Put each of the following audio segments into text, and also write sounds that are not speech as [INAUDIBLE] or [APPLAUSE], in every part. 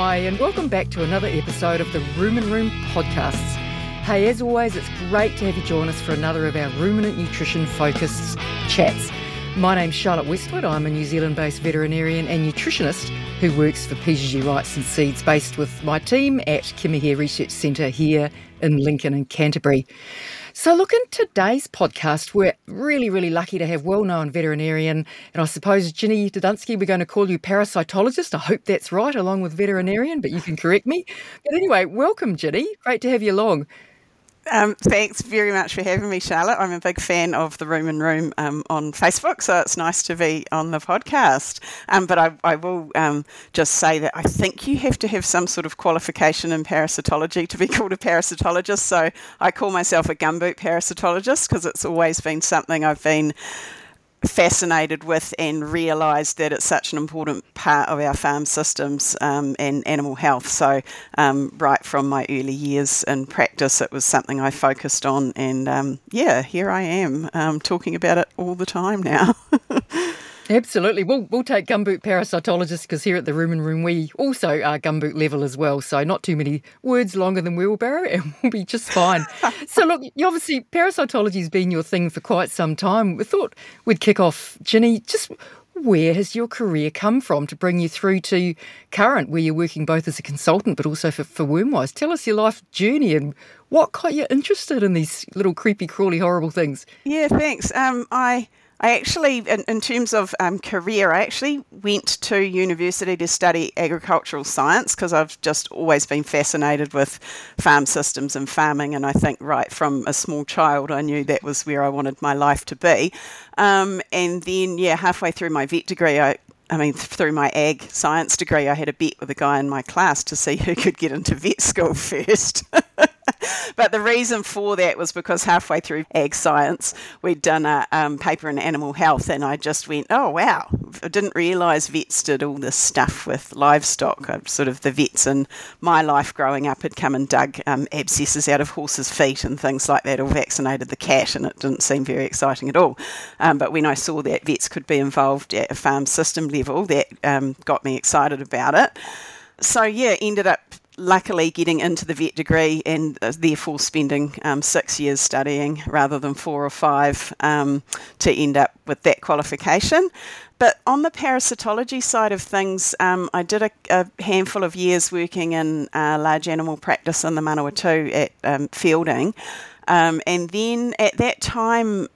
hi, and welcome back to another episode of the Rumen Room podcasts. Hey, as always, it's great to have you join us for another of our ruminant nutrition focused chats. My name's Charlotte Westwood. I'm a New Zealand based veterinarian and nutritionist who works for PGG Wrightson Seeds, based with my team at Kimihia Research Centre here in Lincoln and Canterbury. So, look, in today's podcast, we're really, really lucky to have well known veterinarian, and I suppose Ginny Dodunski, we're going to call you parasitologist. I hope that's right, along with veterinarian, but you can correct me. But anyway, welcome, Ginny. Great to have you along. Um, thanks very much for having me, Charlotte. I'm a big fan of the Rumen Room um, on Facebook, so it's nice to be on the podcast. Um, but I, I will um, just say that I think you have to have some sort of qualification in parasitology to be [LAUGHS] called a parasitologist. So I call myself a gumboot parasitologist because it's always been something I've been fascinated with and realised that it's such an important part of our farm systems um, and animal health. So, um, right from my early years in practice, it was something I focused on, and um, yeah, here I am um, talking about it all the time now. [LAUGHS] Absolutely. We'll, we'll take gumboot parasitologists because here at the Rumen Room we also are gumboot level as well. So not too many words longer than wheelbarrow [LAUGHS] and we'll be just fine. [LAUGHS] so look, obviously parasitology has been your thing for quite some time. We thought we'd kick off, Ginny, just where has your career come from to bring you through to current, where you're working both as a consultant but also for, for Wormwise? Tell us your life journey and what got you interested in these little creepy, crawly, horrible things. Yeah, thanks. Um, I I actually, in, in terms of um, career, I actually went to university to study agricultural science because I've just always been fascinated with farm systems and farming. And I think right from a small child, I knew that was where I wanted my life to be. Um, and then, yeah, halfway through my vet degree, I, I mean, through my ag science degree, I had a bet with a guy in my class to see who could get into vet school [LAUGHS] first. [LAUGHS] but the reason for that was because halfway through ag science, we'd done a um, paper in animal health, and I just went, oh, wow, I didn't realise vets did all this stuff with livestock. I've sort of the vets in my life growing up had come and dug um, abscesses out of horses' feet and things like that, or vaccinated the cat, and it didn't seem very exciting at all. Um, but when I saw that vets could be involved at a farm system level, that um, got me excited about it. So, yeah, ended up luckily getting into the vet degree and uh, therefore spending um, six years studying rather than four or five um, to end up with that qualification. But on the parasitology side of things, um, I did a, a, handful of years working in uh, large animal practice in the Manawatu at um, Feilding. Um, and then at that time,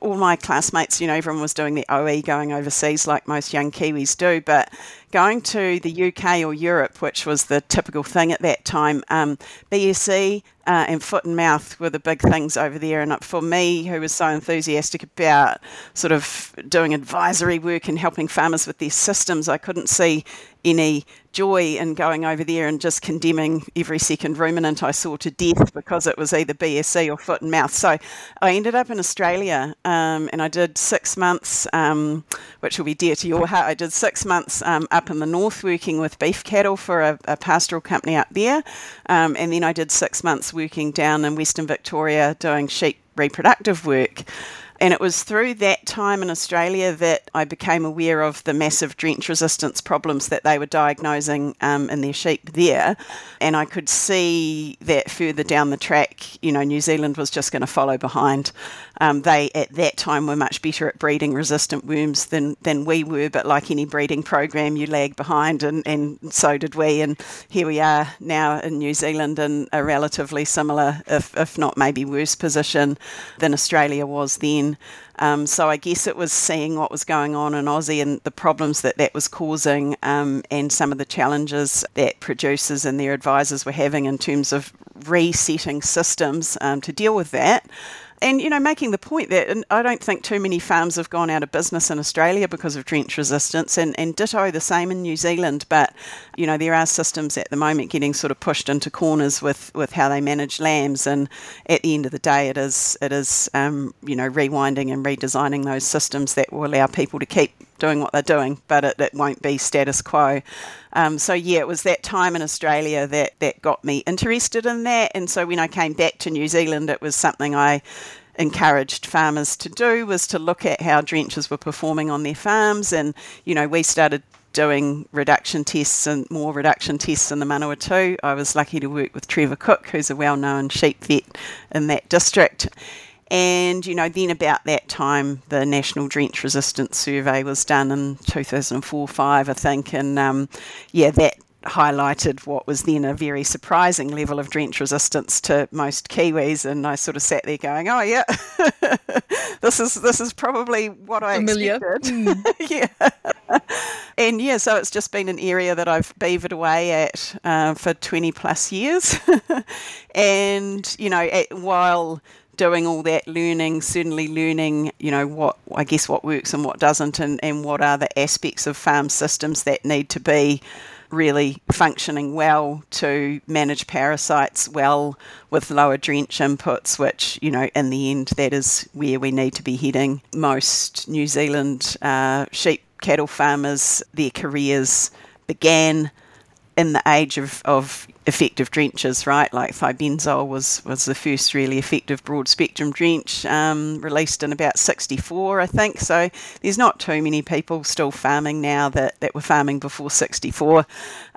all my classmates, you know, everyone was doing the OE going overseas like most young Kiwis do, but going to the UK or Europe, which was the typical thing at that time, um, BSE uh, and foot and mouth were the big things over there. And for me, who was so enthusiastic about sort of doing advisory work and helping farmers with their systems, I couldn't see any joy in going over there and just condemning every second ruminant I saw to death because it was either BSE or foot and mouth. So I ended up in Australia um, and I did six months, um, which will be dear to your heart. I did six months um, up in the north working with beef cattle for a, a pastoral company up there. Um, and then I did six months working down in Western Victoria doing sheep reproductive work. And it was through that time in Australia that I became aware of the massive drench resistance problems that they were diagnosing um, in their sheep there. And I could see that further down the track, you know, New Zealand was just going to follow behind. Um, they, at that time, were much better at breeding resistant worms than, than we were, but like any breeding program, you lag behind, and, and so did we. And here we are now in New Zealand in a relatively similar, if, if not maybe worse position than Australia was then. Um, so I guess it was seeing what was going on in Aussie and the problems that that was causing, um, and some of the challenges that producers and their advisors were having in terms of resetting systems um, to deal with that and you know, making the point that I don't think too many farms have gone out of business in Australia because of drench resistance, and, and ditto the same in New Zealand. But you know, there are systems at the moment getting sort of pushed into corners with, with how they manage lambs, and at the end of the day, it is it is um, you know rewinding and redesigning those systems that will allow people to keep doing what they're doing, but it, it won't be status quo. Um, so yeah, it was that time in Australia that that got me interested in that, and so when I came back to New Zealand, it was something I encouraged farmers to do was to look at how drenches were performing on their farms, and you know we started doing reduction tests and more reduction tests in the Manawatu. I was lucky to work with Trevor Cook, who's a well known sheep vet in that district. And, you know, then about that time, the National Drench Resistance Survey was done in 2004 5, I think. And um, yeah, that highlighted what was then a very surprising level of drench resistance to most Kiwis, and I sort of sat there going, "Oh yeah, [LAUGHS] this is this is probably what I Familiar. expected." Mm. [LAUGHS] yeah, and yeah, so it's just been an area that I've beavered away at uh, for twenty plus years, [LAUGHS] and you know, at, while doing all that learning, certainly learning, you know, what I guess what works and what doesn't, and, and what are the aspects of farm systems that need to be really functioning well to manage parasites well with lower drench inputs, which, you know, in the end, that is where we need to be heading. Most New Zealand uh, sheep cattle farmers, their careers began in the age of, of effective drenches, right? Like thiabendazole was, was the first really effective broad spectrum drench um, released in about 64, I think. So there's not too many people still farming now that, that were farming before 64.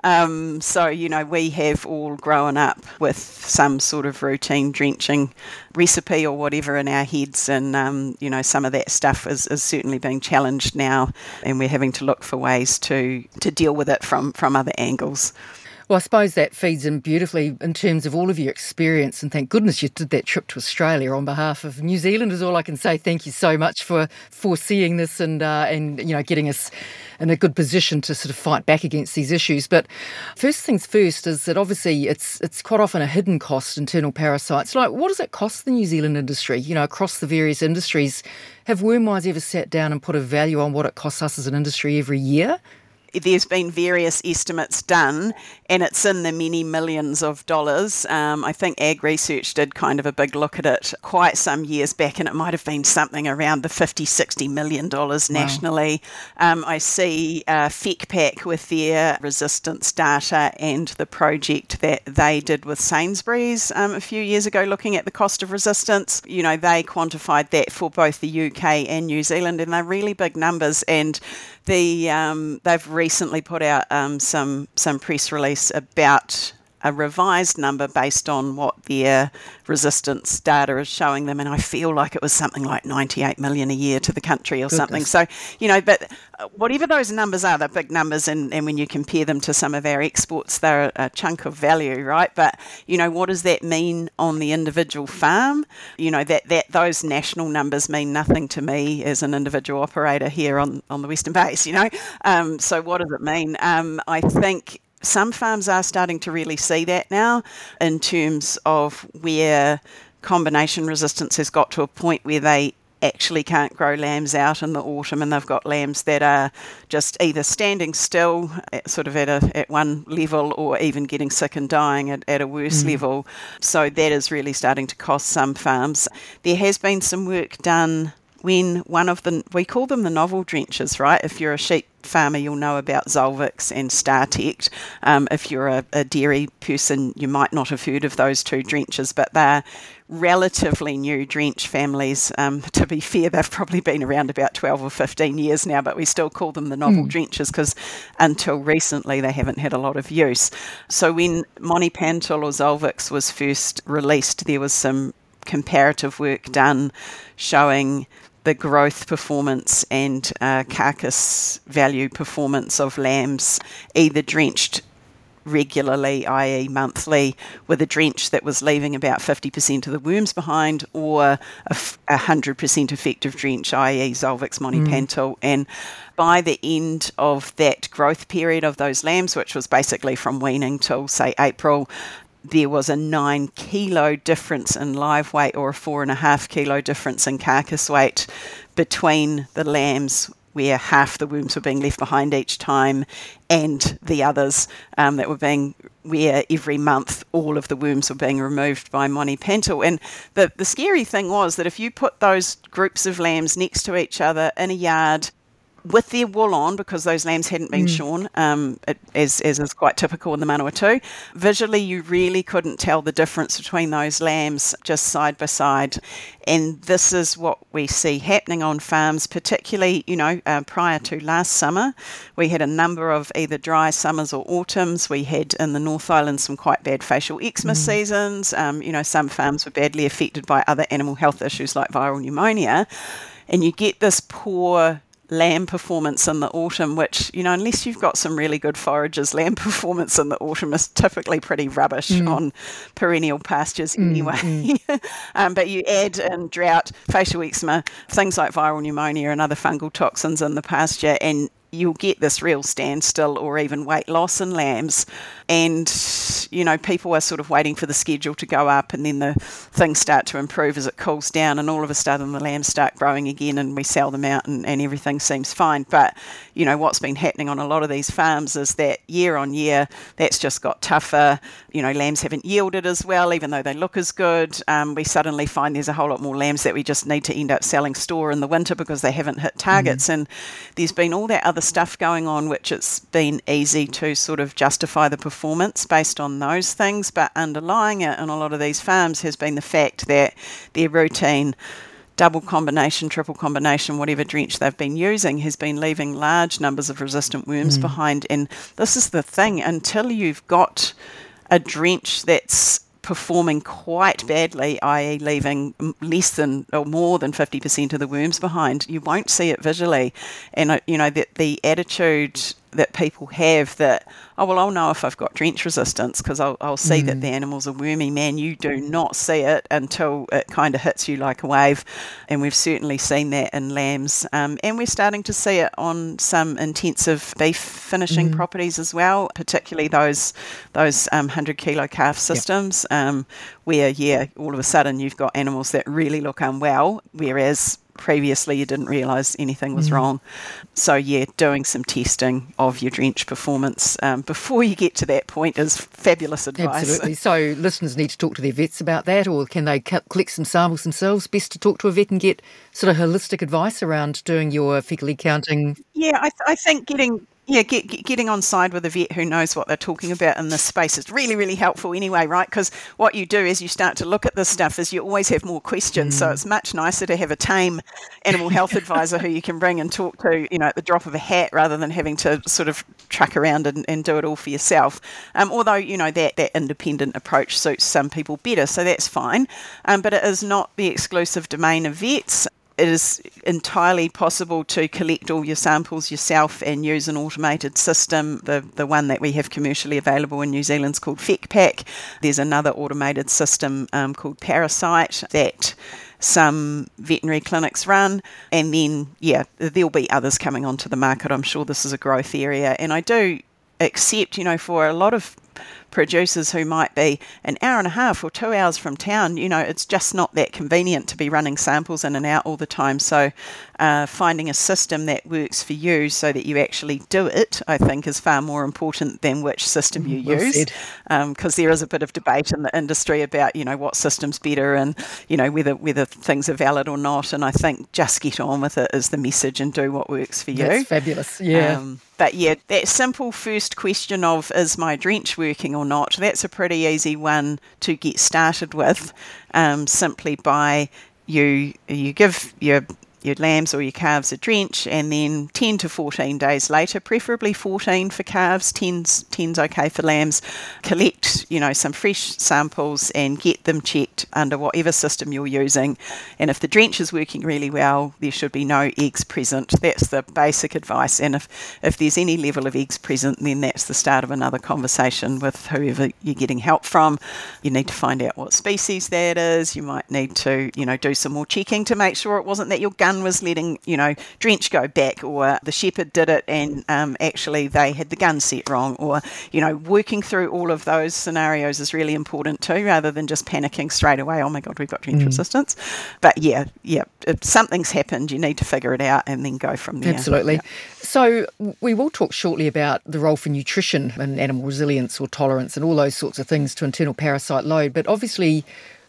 Um, so, you know, we have all grown up with some sort of routine drenching recipe or whatever in our heads. And, um, you know, some of that stuff is, is certainly being challenged now. And we're having to look for ways to, to deal with it from, from other angles. Well, I suppose that feeds in beautifully in terms of all of your experience. And thank goodness you did that trip to Australia on behalf of New Zealand. Is all I can say. Thank you so much for foreseeing this and uh, and you know getting us in a good position to sort of fight back against these issues. But first things first is that obviously it's it's quite often a hidden cost, internal parasites. Like what does it cost the New Zealand industry? You know, across the various industries, have Wormwise ever sat down and put a value on what it costs us as an industry every year? There's been various estimates done, and it's in the many millions of dollars. Um, I think Ag Research did kind of a big look at it quite some years back, and it might have been something around the 50, 60 million dollars nationally. Wow. Um, I see uh, FECPAK with their resistance data and the project that they did with Sainsbury's um, a few years ago, looking at the cost of resistance. You know, they quantified that for both the UK and New Zealand, and they're really big numbers. And the um, they've recently put out um, some some press release about a revised number based on what their resistance data is showing them, and I feel like it was something like 98 million a year to the country or Goodness. something. So, you know, but uh, whatever those numbers are, they're big numbers, and, and when you compare them to some of our exports, they're a chunk of value, right? But, you know, what does that mean on the individual farm? You know, that, that those national numbers mean nothing to me as an individual operator here on, on the Western Base, you know? Um, so, what does it mean? Um, I think some farms are starting to really see that now in terms of where combination resistance has got to a point where they actually can't grow lambs out in the autumn and they've got lambs that are just either standing still at, sort of at a at one level or even getting sick and dying at, at a worse mm. level so that is really starting to cost some farms there has been some work done when one of the we call them the novel drenches, right? If you're a sheep farmer, you'll know about Zolvix and Startect. Um, if you're a, a, dairy person, you might not have heard of those two drenches, but they're relatively new drench families. Um, [LAUGHS] to be fair, they've probably been around about 12 or 15 years now, but we still call them the novel mm. drenches because until recently they haven't had a lot of use. So when Monepantel or Zolvix was first released, there was some comparative work done showing the growth performance and uh, carcass value performance of lambs, either drenched regularly, i.e., monthly, with a drench that was leaving about 50% of the worms behind, or a, f- 100% effective drench, i.e., Zolvix Monepantel. Mm. And by the end of that growth period of those lambs, which was basically from weaning till, say, April, there was a nine kilo difference in live weight or a four and a half kilo difference in carcass weight between the lambs where half the wombs were being left behind each time and the others um, that were being where every month all of the wombs were being removed by Monepantel. And the, the scary thing was that if you put those groups of lambs next to each other in a yard with their wool on because those lambs hadn't been mm. shorn, um, it, as, as is quite typical in the Manawatu. Visually, you really couldn't tell the difference between those lambs just side by side. And this is what we see happening on farms, particularly, you know, uh, prior to last summer. We had a number of either dry summers or autumns. We had in the North Island some quite bad facial eczema mm. seasons. Um, you know, some farms were badly affected by other animal health issues like viral pneumonia. And you get this poor lamb performance in the autumn, which, you know, unless you've got some really good forages, lamb [LAUGHS] performance in the autumn is typically pretty rubbish mm. on perennial pastures mm, anyway. Mm. [LAUGHS] um, but you add in drought, facial eczema, things like viral pneumonia and other fungal toxins in the pasture, and you'll get this real standstill or even weight loss in lambs. And, you know, people are sort of waiting for the schedule to go up and then the things start to improve as it cools down. And all of a sudden the lambs start growing again and we sell them out and, and everything seems fine. But, you know, what's been happening on a lot of these farms is that year on year, that's just got tougher. You know, lambs haven't yielded as well, even though they look as good. Um, we suddenly find there's a whole lot more lambs that we just need to end up selling store in the winter because they haven't hit targets. Mm-hmm. And there's been all that other other stuff going on, which it's been easy to sort of justify the performance based on those things. But underlying it in a lot of these farms has been the fact that their routine double combination, triple combination, whatever drench they've been using, has been leaving large numbers of resistant worms mm. behind. And this is the thing until you've got a drench that's performing quite badly, i.e., leaving less than or more than 50% of the worms behind, you won't see it visually. And, uh, you know, that the attitude that people have that, oh, well, I'll know if I've got drench resistance because I'll, I'll see mm. that the animals are wormy. Man, you do not see it until it kind of hits you like a wave. And we've certainly seen that in lambs. Um, and we're starting to see it on some intensive beef finishing mm. properties as well, particularly those those um, 100 kilo calf systems yep. um, where, yeah, all of a sudden you've got animals that really look unwell, whereas previously you didn't realise anything was mm. wrong. So, yeah, doing some testing of your drench performance um, before you get to that point is fabulous advice. Absolutely. [LAUGHS] So, listeners need to talk to their vets about that, or can they collect some samples themselves? Best to talk to a vet and get sort of holistic advice around doing your fecal counting. Yeah, I, th- I think getting yeah, get, get, getting on side with a vet who knows what they're talking about in this space is really, really helpful anyway, right? Because what you do as you start to look at this stuff is you always have more questions. Mm. So it's much nicer to have a tame animal health advisor who you can bring and talk to, you know, at the drop of a hat rather than having to sort of truck around and, and do it all for yourself. Um, although, you know, that, that independent approach suits some people better, so that's fine. Um, but it is not the exclusive domain of vets it is entirely possible to collect all your samples yourself and use an automated system. The, the one that we have commercially available in New Zealand is called FECPAK. There's another automated system um, called Parasight that some veterinary clinics run. And then, yeah, there'll be others coming onto the market. I'm sure this is a growth area. And I do accept, you know, for a lot of producers who might be an hour and a half or two hours from town, you know, it's just not that convenient to be running samples in and out all the time. So, uh, finding a system that works for you so that you actually do it, I think, is far more important than which system you well use. Because um, there is a bit of debate in the industry about, you know, what system's better and, you know, whether whether things are valid or not. And I think just get on with it is the message and do what works for you. That's fabulous. Yeah. Um, but yeah, that simple first question of is my drench working or not, that's a pretty easy one to get started with um, simply by you you give your your lambs or your calves a drench, and then 10 to 14 days later, preferably 14 for calves, 10's, 10's okay for lambs, collect, you know, some fresh samples and get them checked under whatever system you're using. And if the drench is working really well, there should be no eggs present. That's the basic advice. And if, if there's any level of eggs present, then that's the start of another conversation with whoever you're getting help from. You need to find out what species that is. You might need to, you know, do some more checking to make sure it wasn't that your gun gun was letting, you know, drench go back, or the shepherd did it and um, actually they had the gun set wrong, or, you know, working through all of those scenarios is really important too, rather than just panicking straight away, oh my God, we've got drench mm. resistance. But yeah, yeah, if something's happened, you need to figure it out and then go from there. Absolutely. Yeah. So we will talk shortly about the role for nutrition and animal resilience or tolerance and all those sorts of things to internal parasite load. But obviously,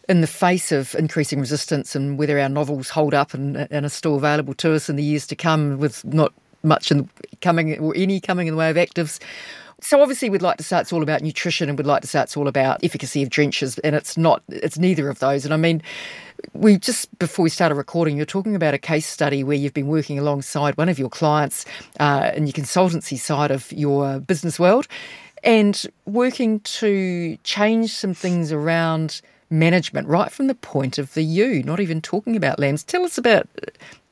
in the face of increasing resistance and whether our novels hold up and, and are still available to us in the years to come with not much in coming or any coming in the way of actives. So obviously we'd like to say it's all about nutrition and we'd like to say it's all about efficacy of drenches and it's not it's neither of those. And I mean we just before we started recording, you're talking about a case study where you've been working alongside one of your clients uh, in your consultancy side of your business world, and working to change some things around management right from the point of the ewe, not even talking about lambs. Tell us about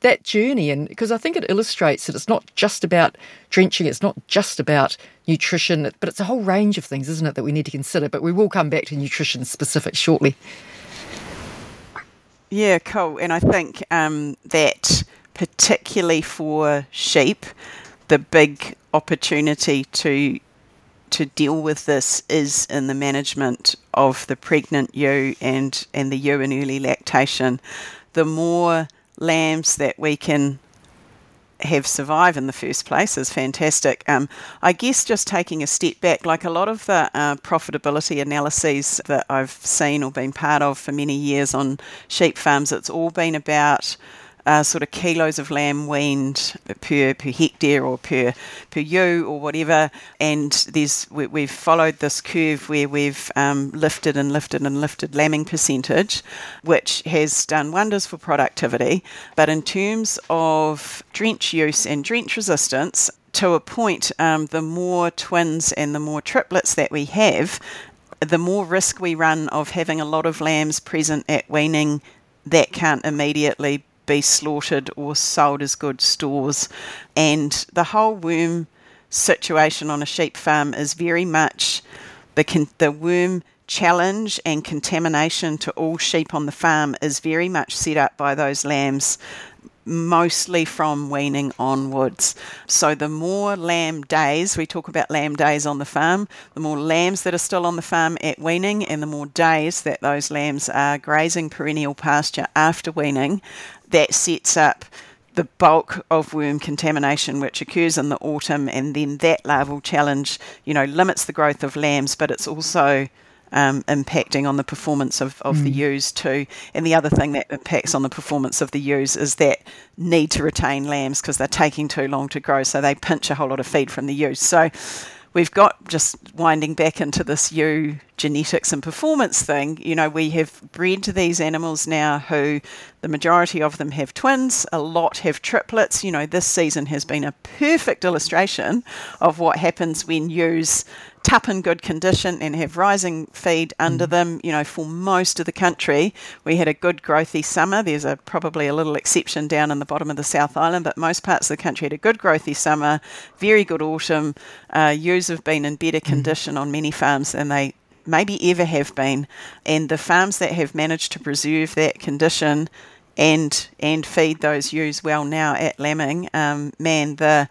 that journey, and because I think it illustrates that it's not just about drenching, it's not just about nutrition, but it's a whole range of things, isn't it, that we need to consider. But we will come back to nutrition specific shortly. Yeah, cool. And I think um, that particularly for sheep, the big opportunity to to deal with this is in the management of the pregnant ewe and, and the ewe in early lactation. The more lambs that we can have survive in the first place is fantastic. Um, I guess just taking a step back, like a lot of the uh, profitability analyses that I've seen or been part of for many years on sheep farms, it's all been about uh, sort of kilos of lamb weaned per, per hectare or per per ewe or whatever. And there's we, have followed this curve where we've um, lifted and lifted and lifted lambing percentage, which has done wonders for productivity. But in terms of drench use and drench resistance, to a point, um, the more twins and the more triplets that we have, the more risk we run of having a lot of lambs present at weaning that can't immediately be slaughtered or sold as good stores. And the whole worm situation on a sheep farm is very much the, con- the worm challenge and contamination to all sheep on the farm is very much set up by those lambs mostly from weaning onwards. So the more lamb days, we talk about lamb days on the farm, the more lambs that are still on the farm at weaning, and the more days that those lambs are grazing perennial pasture after weaning, that sets up the bulk of worm contamination which occurs in the autumn and then that larval challenge you know limits the growth of lambs but it's also um, impacting on the performance of, of mm. the ewes too. And the other thing that impacts on the performance of the ewes is that need to retain lambs because they're taking too long to grow, so they pinch a whole lot of feed from the ewes. So we've got just winding back into this ewe genetics and performance thing. You know, we have bred these animals now who the majority of them have twins, a lot have triplets. You know, this season has been a perfect illustration of what happens when ewes tup in good condition and have rising feed under mm. them. You know, for most of the country, we had a good growthy summer. There's a probably a little exception down in the bottom of the South Island, but most parts of the country had a good growthy summer, very good autumn. Uh, ewes have been in better mm. condition mm. on many farms than they maybe ever have been. And the farms that have managed to preserve that condition and and feed those ewes well now at lambing, um, man, the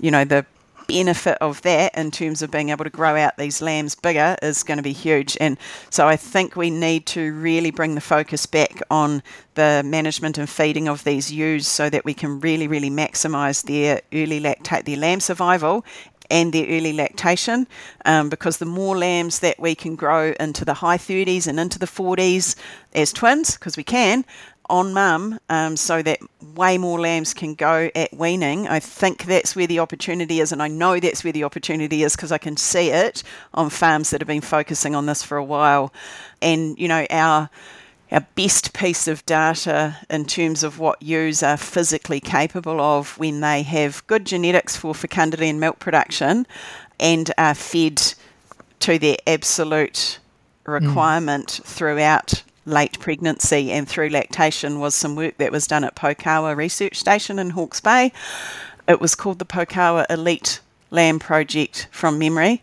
you know the benefit of that in terms of being able to grow out these lambs bigger is going to be huge. And so I think we need to really bring the focus back on the management and feeding of these ewes so that we can really, really maximise their early lactate, their lamb survival and their early lactation um, because the more lambs that we can grow into the high 30s and into the 40s as twins, because we can, on mum um, so that way more lambs can go at weaning. I think that's where the opportunity is, and I know that's where the opportunity is because I can see it on farms that have been focusing on this for a while. And, you know, our our best piece of data in terms of what ewes are physically capable of when they have good genetics for fecundity and milk production and are fed to their absolute requirement mm. throughout late pregnancy and through lactation was some work that was done at Poukawa Research Station in Hawke's Bay. It was called the Poukawa Elite Lamb Project from memory.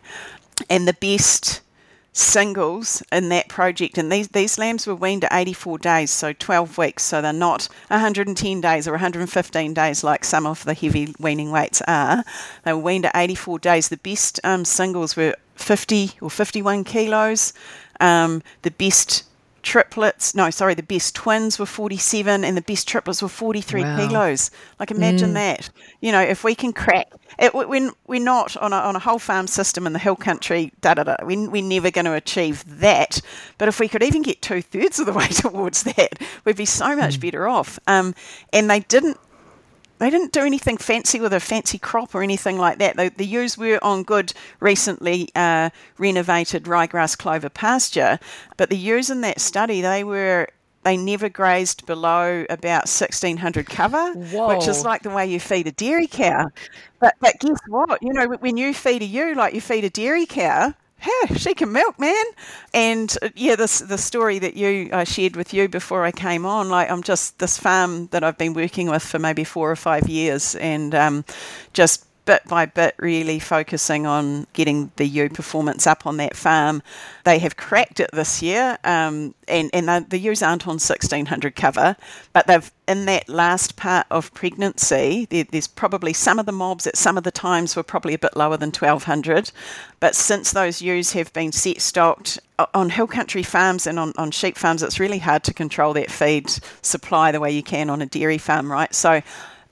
And the best singles in that project and these these lambs were weaned at 84 days so 12 weeks so they're not 110 days or 115 days like some of the heavy weaning weights are they were weaned at 84 days the best um, singles were 50 or 51 kilos um, the best triplets, no, sorry, the best twins were 47 and the best triplets were 43 wow. kilos. Like, imagine mm. that. You know, if we can crack it, when we're not on a, on a whole farm system in the hill country, da da da, we, we're never going to achieve that. But if we could even get two thirds of the way [LAUGHS] towards that, we'd be so much mm. better off. Um, and they didn't they didn't do anything fancy with a fancy crop or anything like that. The, the ewes were on good, recently uh, renovated ryegrass clover pasture, but the ewes in that study they were they never grazed below about 1600 cover, Whoa. which is like the way you feed a dairy cow. But, but guess what? You know, when you feed a ewe like you feed a dairy cow, yeah, she can milk, man. And uh, yeah, this the story that you I shared with you before I came on. Like I'm just this farm that I've been working with for maybe four or five years, and um, just bit by bit, really focusing on getting the ewe performance up on that farm. They have cracked it this year, um, and, and the, the ewes aren't on 1600 cover, but they've in that last part of pregnancy, there, there's probably some of the mobs at some of the times were probably a bit lower than 1200. But since those ewes have been set stocked on hill country farms and on, on sheep farms, it's really hard to control that feed supply the way you can on a dairy farm, right? So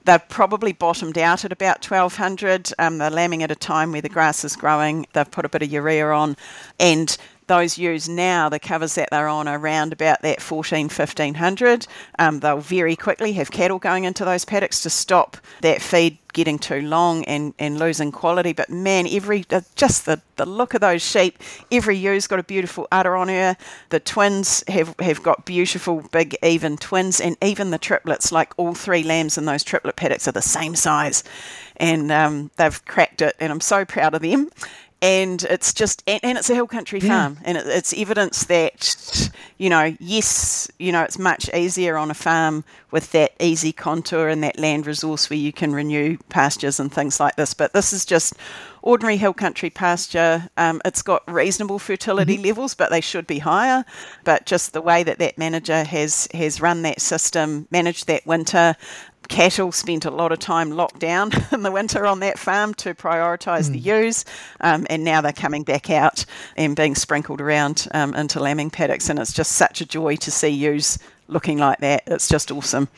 They've probably bottomed out at about 1200. Um, they're lambing at a time where the grass is growing. They've put a bit of urea on, and those ewes now, the covers that they're on are around about that 14, 1500. Um, they'll very quickly have cattle going into those paddocks to stop that feed getting too long and, and losing quality. But man, every just the, the look of those sheep, every ewe's got a beautiful udder on her. The twins have, have got beautiful big even twins, and even the triplets, like all three lambs in those triplet paddocks are the same size. And um, they've cracked it, and I'm so proud of them and it's just and, and, it's a hill country farm yeah. and it, it's evidence that you know yes you know it's much easier on a farm with that easy contour and that land resource where you can renew pastures and things like this but this is just ordinary hill country pasture um, it's got reasonable fertility mm-hmm. levels but they should be higher but just the way that that manager has has run that system managed that winter cattle spent a lot of time locked down [LAUGHS] in the winter on that farm to prioritise mm. the ewes, um, and now they're coming back out and being sprinkled around um, into lambing paddocks, and it's just such a joy to see ewes looking like that. It's just awesome.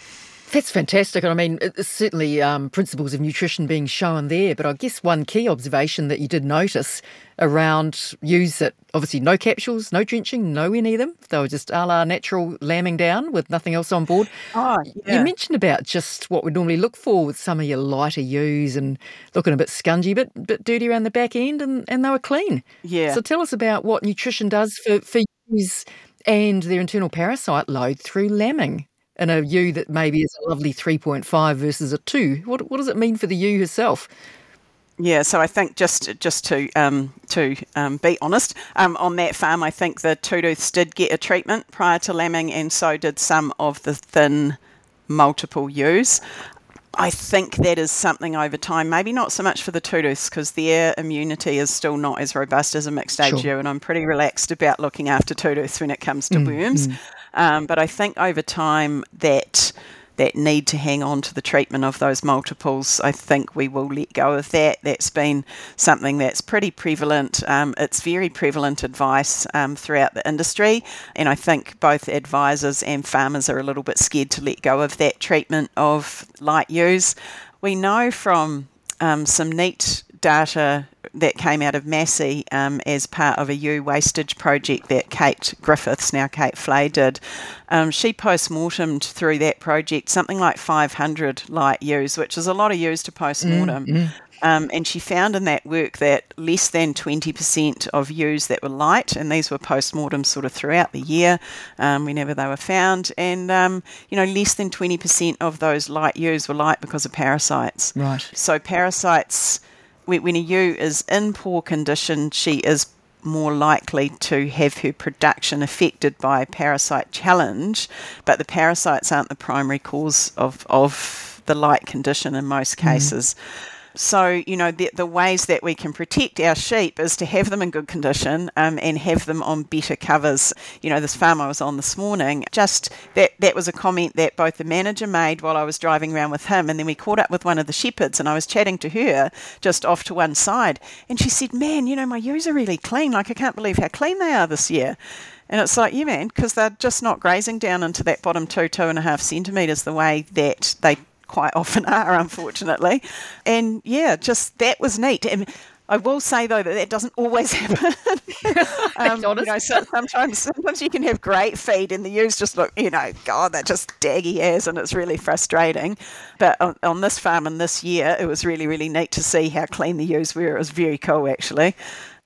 That's fantastic. I mean, certainly um, principles of nutrition being shown there. But I guess one key observation that you did notice around ewes that obviously no capsules, no drenching, nowhere near them. They were just a la natural lambing down with nothing else on board. Oh, yeah. You mentioned about just what we'd normally look for with some of your lighter ewes and looking a bit scungy, but bit dirty around the back end, and, and they were clean. Yeah. So tell us about what nutrition does for, for ewes and their internal parasite load through lambing and a ewe that maybe is a lovely 3.5 versus a 2. What, what does it mean for the ewe herself? Yeah, so I think just just to um, to um, be honest, um, on that farm, I think the two tooths did get a treatment prior to lambing, and so did some of the thin multiple ewes. I think that is something over time, maybe not so much for the tooths because their immunity is still not as robust as a mixed age sure. ewe, and I'm pretty relaxed about looking after two tooths when it comes to mm, worms. Mm. Um, but I think over time that that need to hang on to the treatment of those multiples, I think we will let go of that. That's been something that's pretty prevalent. Um, it's very prevalent advice um, throughout the industry, and I think both advisors and farmers are a little bit scared to let go of that treatment of light use. We know from um, some neat data that came out of Massey um, as part of a ewe wastage project that Kate Griffiths, now Kate Flay, did. Um, she post mortemed through that project something like 500 light ewes, which is a lot of ewes to post mortem. Mm, mm. Um, and she found in that work that less than 20% of ewes that were light, and these were post mortem sort of throughout the year, um, whenever they were found, and um, you know less than 20% of those light ewes were light because of parasites. Right. So parasites when a ewe is in poor condition, she is more likely to have her production affected by a parasite challenge, but the parasites aren't the primary cause of, of the light condition in most mm-hmm. cases. Mm. So, you know, the, the ways that we can protect our sheep is to have them in good condition um, and have them on better covers. You know, this farm I was on this morning, just that, that was a comment that both the manager made while I was driving around with him, and then we caught up with one of the shepherds, and I was chatting to her just off to one side. And she said, Man, you know, my ewes are really clean. Like, I can't believe how clean they are this year. And it's like, yeah, man, because they're just not grazing down into that bottom two, two and a half centimetres the way that they quite often [LAUGHS] are, unfortunately. And yeah, just that was neat. And I will say though that that doesn't always [LAUGHS] happen. [LAUGHS] um, you know, so sometimes sometimes you can have great feed and the ewes just look, you know, God, they're just daggy as, and it's really frustrating. But on, on this farm and this year, it was really really neat to see how clean the ewes were. It was very cool actually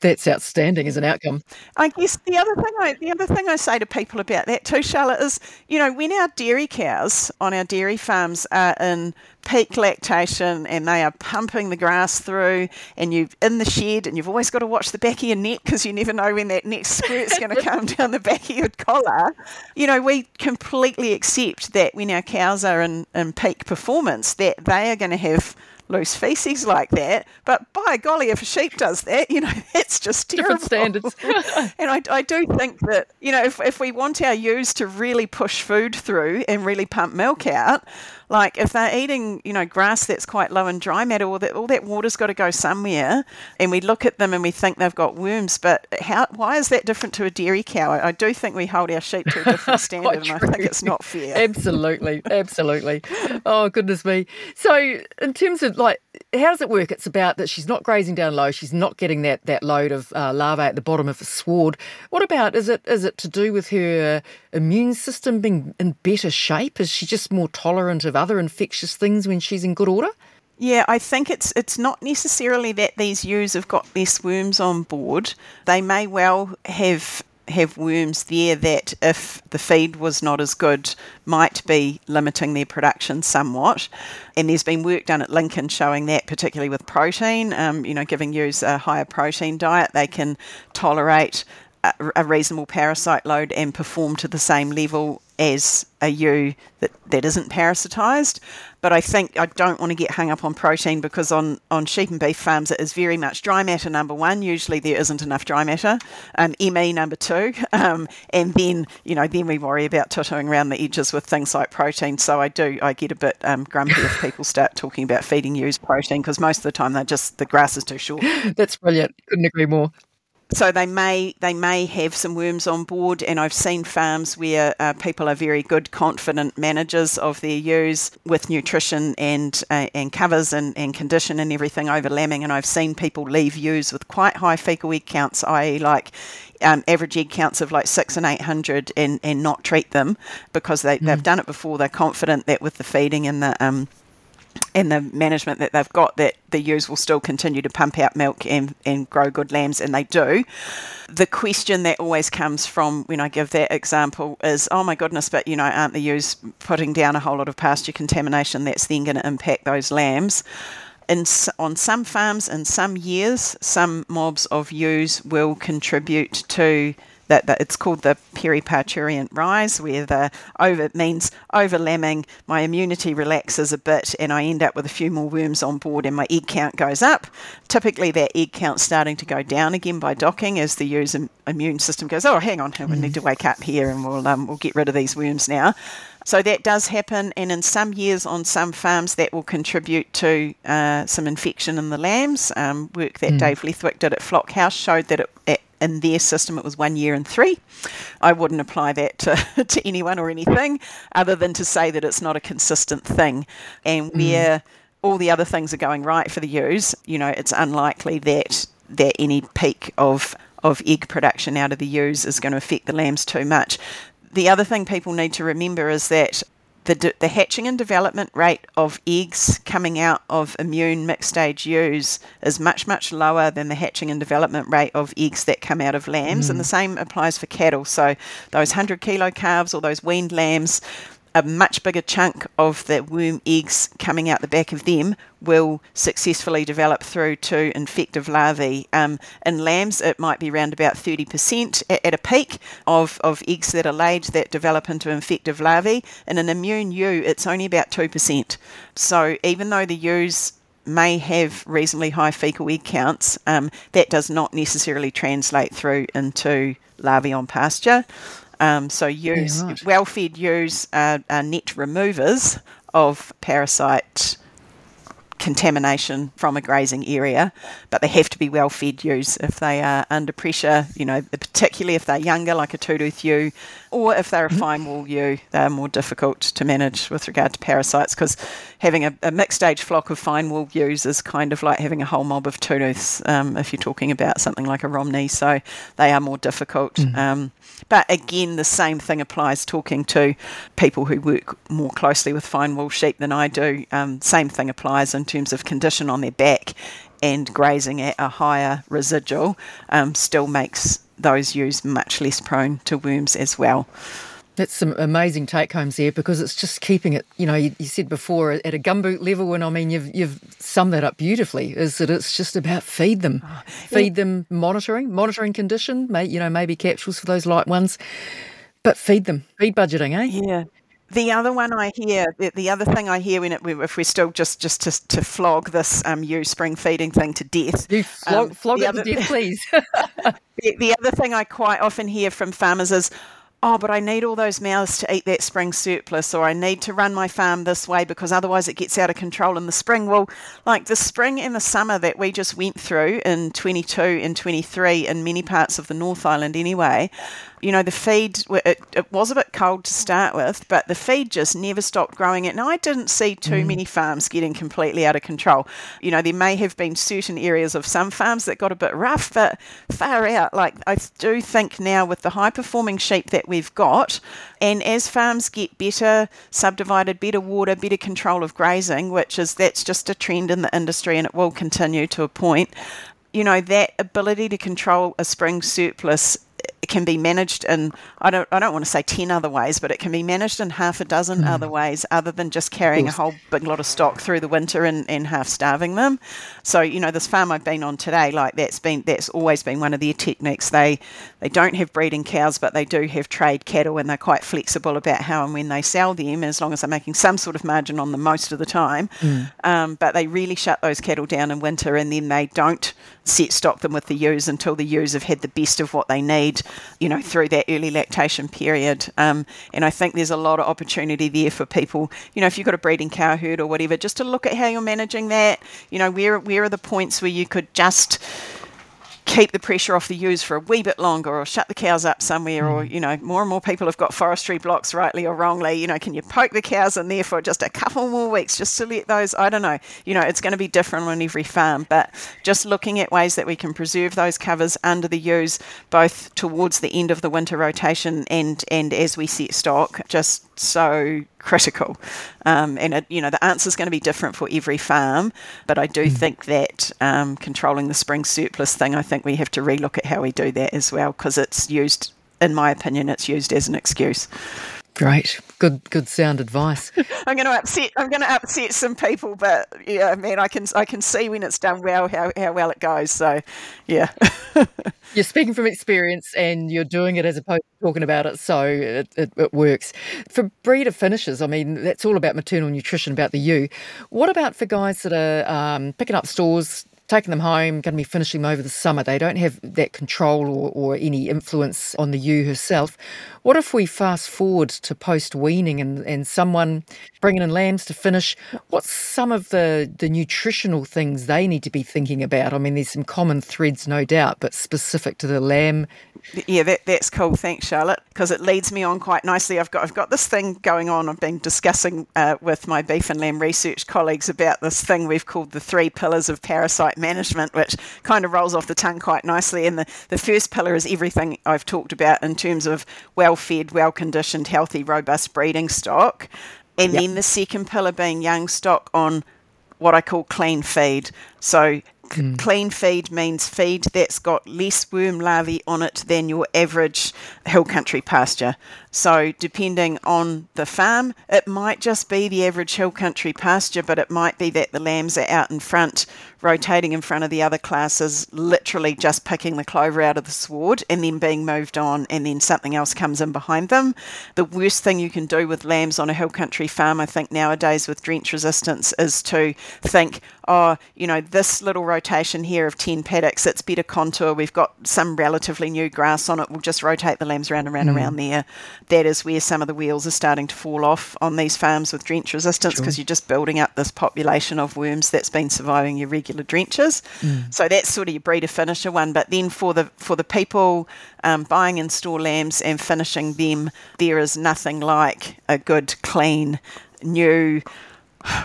that's outstanding as an outcome. I guess the other thing I the other thing I say to people about that too, Charlotte, is you know when our dairy cows on our dairy farms are in peak lactation and they are pumping the grass through, and you're in the shed and you've always got to watch the back of your neck because you never know when that next squirt's going [LAUGHS] to come down the back of your collar. You know we completely accept that when our cows are in, in peak performance, that they are going to have loose feces like that. But by golly, if a sheep does that, you know, [LAUGHS] that's just terrible. Different standards. [LAUGHS] and I, I do think that, you know, if, if we want our ewes to really push food through and really pump milk out, like if they're eating, you know, grass that's quite low in dry matter, all that all that water's got to go somewhere. And we look at them and we think they've got worms, but how? Why is that different to a dairy cow? I, I do think we hold our sheep to a different [LAUGHS] standard, and I think it's not fair. absolutely, absolutely. Oh goodness me. So in terms of like, how does it work? It's about that she's not grazing down low. She's not getting that that load of uh, larvae at the bottom of the sward. What about is it is it to do with her immune system being in better shape? Is she just more tolerant of other infectious things when she's in good order? Yeah, I think it's it's not necessarily that these ewes have got less worms on board. They may well have have worms there that if the feed was not as good might be limiting their production somewhat. And there's been work done at Lincoln showing that particularly with protein. Um, you know giving ewes a higher protein diet they can tolerate a, reasonable parasite load and perform to the same level as a ewe that, that isn't parasitized. But I think I don't want to get hung up on protein because on, on sheep and beef farms it is very much dry matter number one. Usually there isn't enough dry matter. Um, ME number two. [LAUGHS] Um, and then, you know, then we worry about tattooing around the edges with things like protein. So I do, I get a bit um, grumpy if people start talking about feeding ewes protein because most of the time they're just, the grass is too short. [LAUGHS] That's brilliant. Couldn't agree more so they may they may have some worms on board, and I've seen farms where uh, people are very good, confident managers of their ewes with nutrition and uh, and covers and, and condition and everything over lambing, and I've seen people leave ewes with quite high fecal egg counts, i.e., like um, average egg counts of like six and eight hundred, and and not treat them because they, mm. they've done it before. They're confident that with the feeding and the um, and the management that they've got that the ewes will still continue to pump out milk and, and grow good lambs, and they do. The question that always comes from when I give that example is, oh my goodness, but you know, aren't the ewes putting down a whole lot of pasture contamination that's then going to impact those lambs? In, on some farms in some years, some mobs of ewes will contribute to that, that it's called the periparturient rise, where the over means over lambing, my immunity relaxes a bit, and I end up with a few more worms on board, and my egg count goes up. Typically, that egg count's starting to go down again by docking as the immune system goes, oh, hang on, we need to wake up here, and we'll um, we'll get rid of these worms now. So that does happen, and in some years on some farms, that will contribute to uh, some infection in the lambs. Um, work that mm. Dave Leathwick did at Flock House showed that it, it in their system it was one year and three. I wouldn't apply that to, [LAUGHS] to anyone or anything other than to say that it's not a consistent thing. And mm. where all the other things are going right for the ewes, you know, it's unlikely that that any peak of of egg production out of the ewes is going to affect the lambs too much. The other thing people need to remember is that the, the hatching and development rate of eggs coming out of immune mixed stage ewes is much, much lower than the hatching and development rate of eggs that come out of lambs. Mm. And the same applies for cattle. So those 100 kilo calves or those weaned lambs, a much bigger chunk of the worm eggs coming out the back of them will successfully develop through to infective larvae. Um, in lambs, it might be around about 30% at, at, a peak of, of eggs that are laid that develop into infective larvae. In an immune ewe, it's only about 2%. So even though the ewes may have reasonably high fecal egg counts, um, that does not necessarily translate through into larvae on pasture. Um, so yeah, right. well-fed ewes are, are net removers of parasite contamination from a grazing area, but they have to be well fed ewes. If they are under pressure, you know, particularly if they're younger, like a two tooth ewe, or if they're a mm-hmm. fine wool ewe, they're more difficult to manage with regard to parasites because having a, a, mixed age flock of fine wool ewes is kind of like having a whole mob of two tooths um, if you're talking about something like a Romney. So they are more difficult. Mm. Um, but again, the same thing applies talking to people who work more closely with fine wool sheep than I do. Um, same thing applies in terms of condition on their back and grazing at a higher residual um, still makes those ewes much less prone to worms as well. That's some amazing take homes there because it's just keeping it, you know, you, you, said before at a gumboot level, and I mean, you've, you've summed that up beautifully, is that it's just about feed them, oh, feed them monitoring, monitoring condition, may, you know, maybe capsules for those light ones, but feed them, feed budgeting, eh? Yeah. The other one I hear, the, the other thing I hear when it, if we're still just just to, to flog this um, ewe spring feeding thing to death, you flog, um, flog it other, to death, please. [LAUGHS] [LAUGHS] the, the other thing I quite often hear from farmers is, oh, but I need all those mouths to eat that spring surplus, or I need to run my farm this way because otherwise it gets out of control in the spring. Well, like the spring and the summer that we just went through in 22 and 23 in many parts of the North Island anyway, you know, the feed, it, it, was a bit cold to start with, but the feed just never stopped growing it. And I didn't see too mm. many farms getting completely out of control. You know, there may have been certain areas of some farms that got a bit rough, but far out, like I do think now with the high performing sheep that we've got, and as farms get better subdivided, better water, better control of grazing, which is that's just a trend in the industry and it will continue to a point, you know, that ability to control a spring surplus can be managed in I don't I don't want to say ten other ways, but it can be managed in half a dozen mm. other ways other than just carrying a whole big lot of stock through the winter and, and half starving them. So you know this farm I've been on today, like that's been that's always been one of their techniques. They they don't have breeding cows, but they do have trade cattle, and they're quite flexible about how and when they sell them, as long as they're making some sort of margin on them most of the time. Mm. Um, but they really shut those cattle down in winter, and then they don't set stock them with the ewes until the ewes have had the best of what they need, you know, through that early lactation period. Um, and I think there's a lot of opportunity there for people, you know, if you've got a breeding cow herd or whatever, just to look at how you're managing that. You know, where where are the points where you could just keep the pressure off the ewes for a wee bit longer or shut the cows up somewhere or mm. you know more and more people have got forestry blocks rightly or wrongly you know can you poke the cows in there for just a couple more weeks just to let those i don't know you know it's going to be different on every farm but just looking at ways that we can preserve those covers under the ewes both towards the end of the winter rotation and and as we set stock just so critical. Um, and it, you know the answer is going to be different for every farm, but I do mm. think that um, controlling the spring surplus thing, I think we have to relook at how we do that as well because it's used, in my opinion, it's used as an excuse. Great, good, good sound advice. [LAUGHS] I'm going to upset. I'm going to upset some people, but yeah, man, I can I can see when it's done well how, how well it goes. So, yeah. [LAUGHS] you're speaking from experience, and you're doing it as opposed to talking about it, so it, it, it works. For breeder finishes, I mean, that's all about maternal nutrition, about the ewe. What about for guys that are um, picking up stores, taking them home, going to be finishing them over the summer. They don't have that control or, or any influence on the ewe herself. What if we fast forward to post weaning and, and someone bringing in lambs to finish? What's some of the, the nutritional things they need to be thinking about? I mean, there's some common threads, no doubt, but specific to the lamb yeah, that, that's cool. Thanks, Charlotte, because it leads me on quite nicely. I've got I've got this thing going on. I've been discussing uh, with my beef and lamb research colleagues about this thing we've called the three pillars of parasite management, which kind of rolls off the tongue quite nicely. And the, the first pillar is everything I've talked about in terms of well fed, well conditioned, healthy, robust breeding stock. And yep. then the second pillar being young stock on what I call clean feed. So Mm. Clean feed means feed that's got less worm larvae on it than your average hill country pasture. So, depending on the farm, it might just be the average hill country pasture, but it might be that the lambs are out in front rotating in front of the other classes, literally just picking the clover out of the sward and then being moved on, and then something else comes in behind them. The worst thing you can do with lambs on a hill country farm, I think, nowadays with drench resistance is to think, oh, you know, this little rotation here of 10 paddocks, it's better contour. We've got some relatively new grass on it. We'll just rotate the lambs around and around mm. around there. That is where some of the wheels are starting to fall off on these farms with drench resistance because sure. you're just building up this population of worms that's been surviving your regular drenches. Mm. So that's sort of your breeder finisher one. But then for the for the people um, buying in store lambs and finishing them, there is nothing like a good, clean, new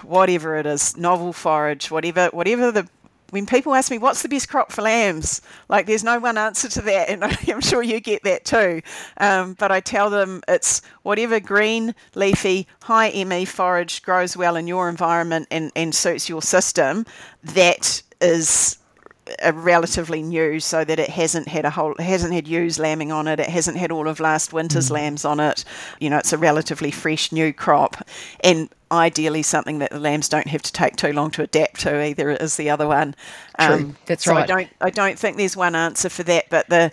whatever it is, novel forage, whatever whatever the when people ask me what's the best crop for lambs, like there's no one answer to that, and [LAUGHS] I'm sure you get that too. Um, but I tell them it's whatever green, leafy, high ME forage grows well in your environment and, and suits your system. That is relatively new, so that it hasn't had a whole, hasn't had ewes lambing on it. It hasn't had all of last winter's mm. lambs on it. You know, it's a relatively fresh new crop, and ideally something that the lambs don't have to take too long to adapt to. Either is the other one. True, um, that's so right. I don't, I don't think there's one answer for that, but the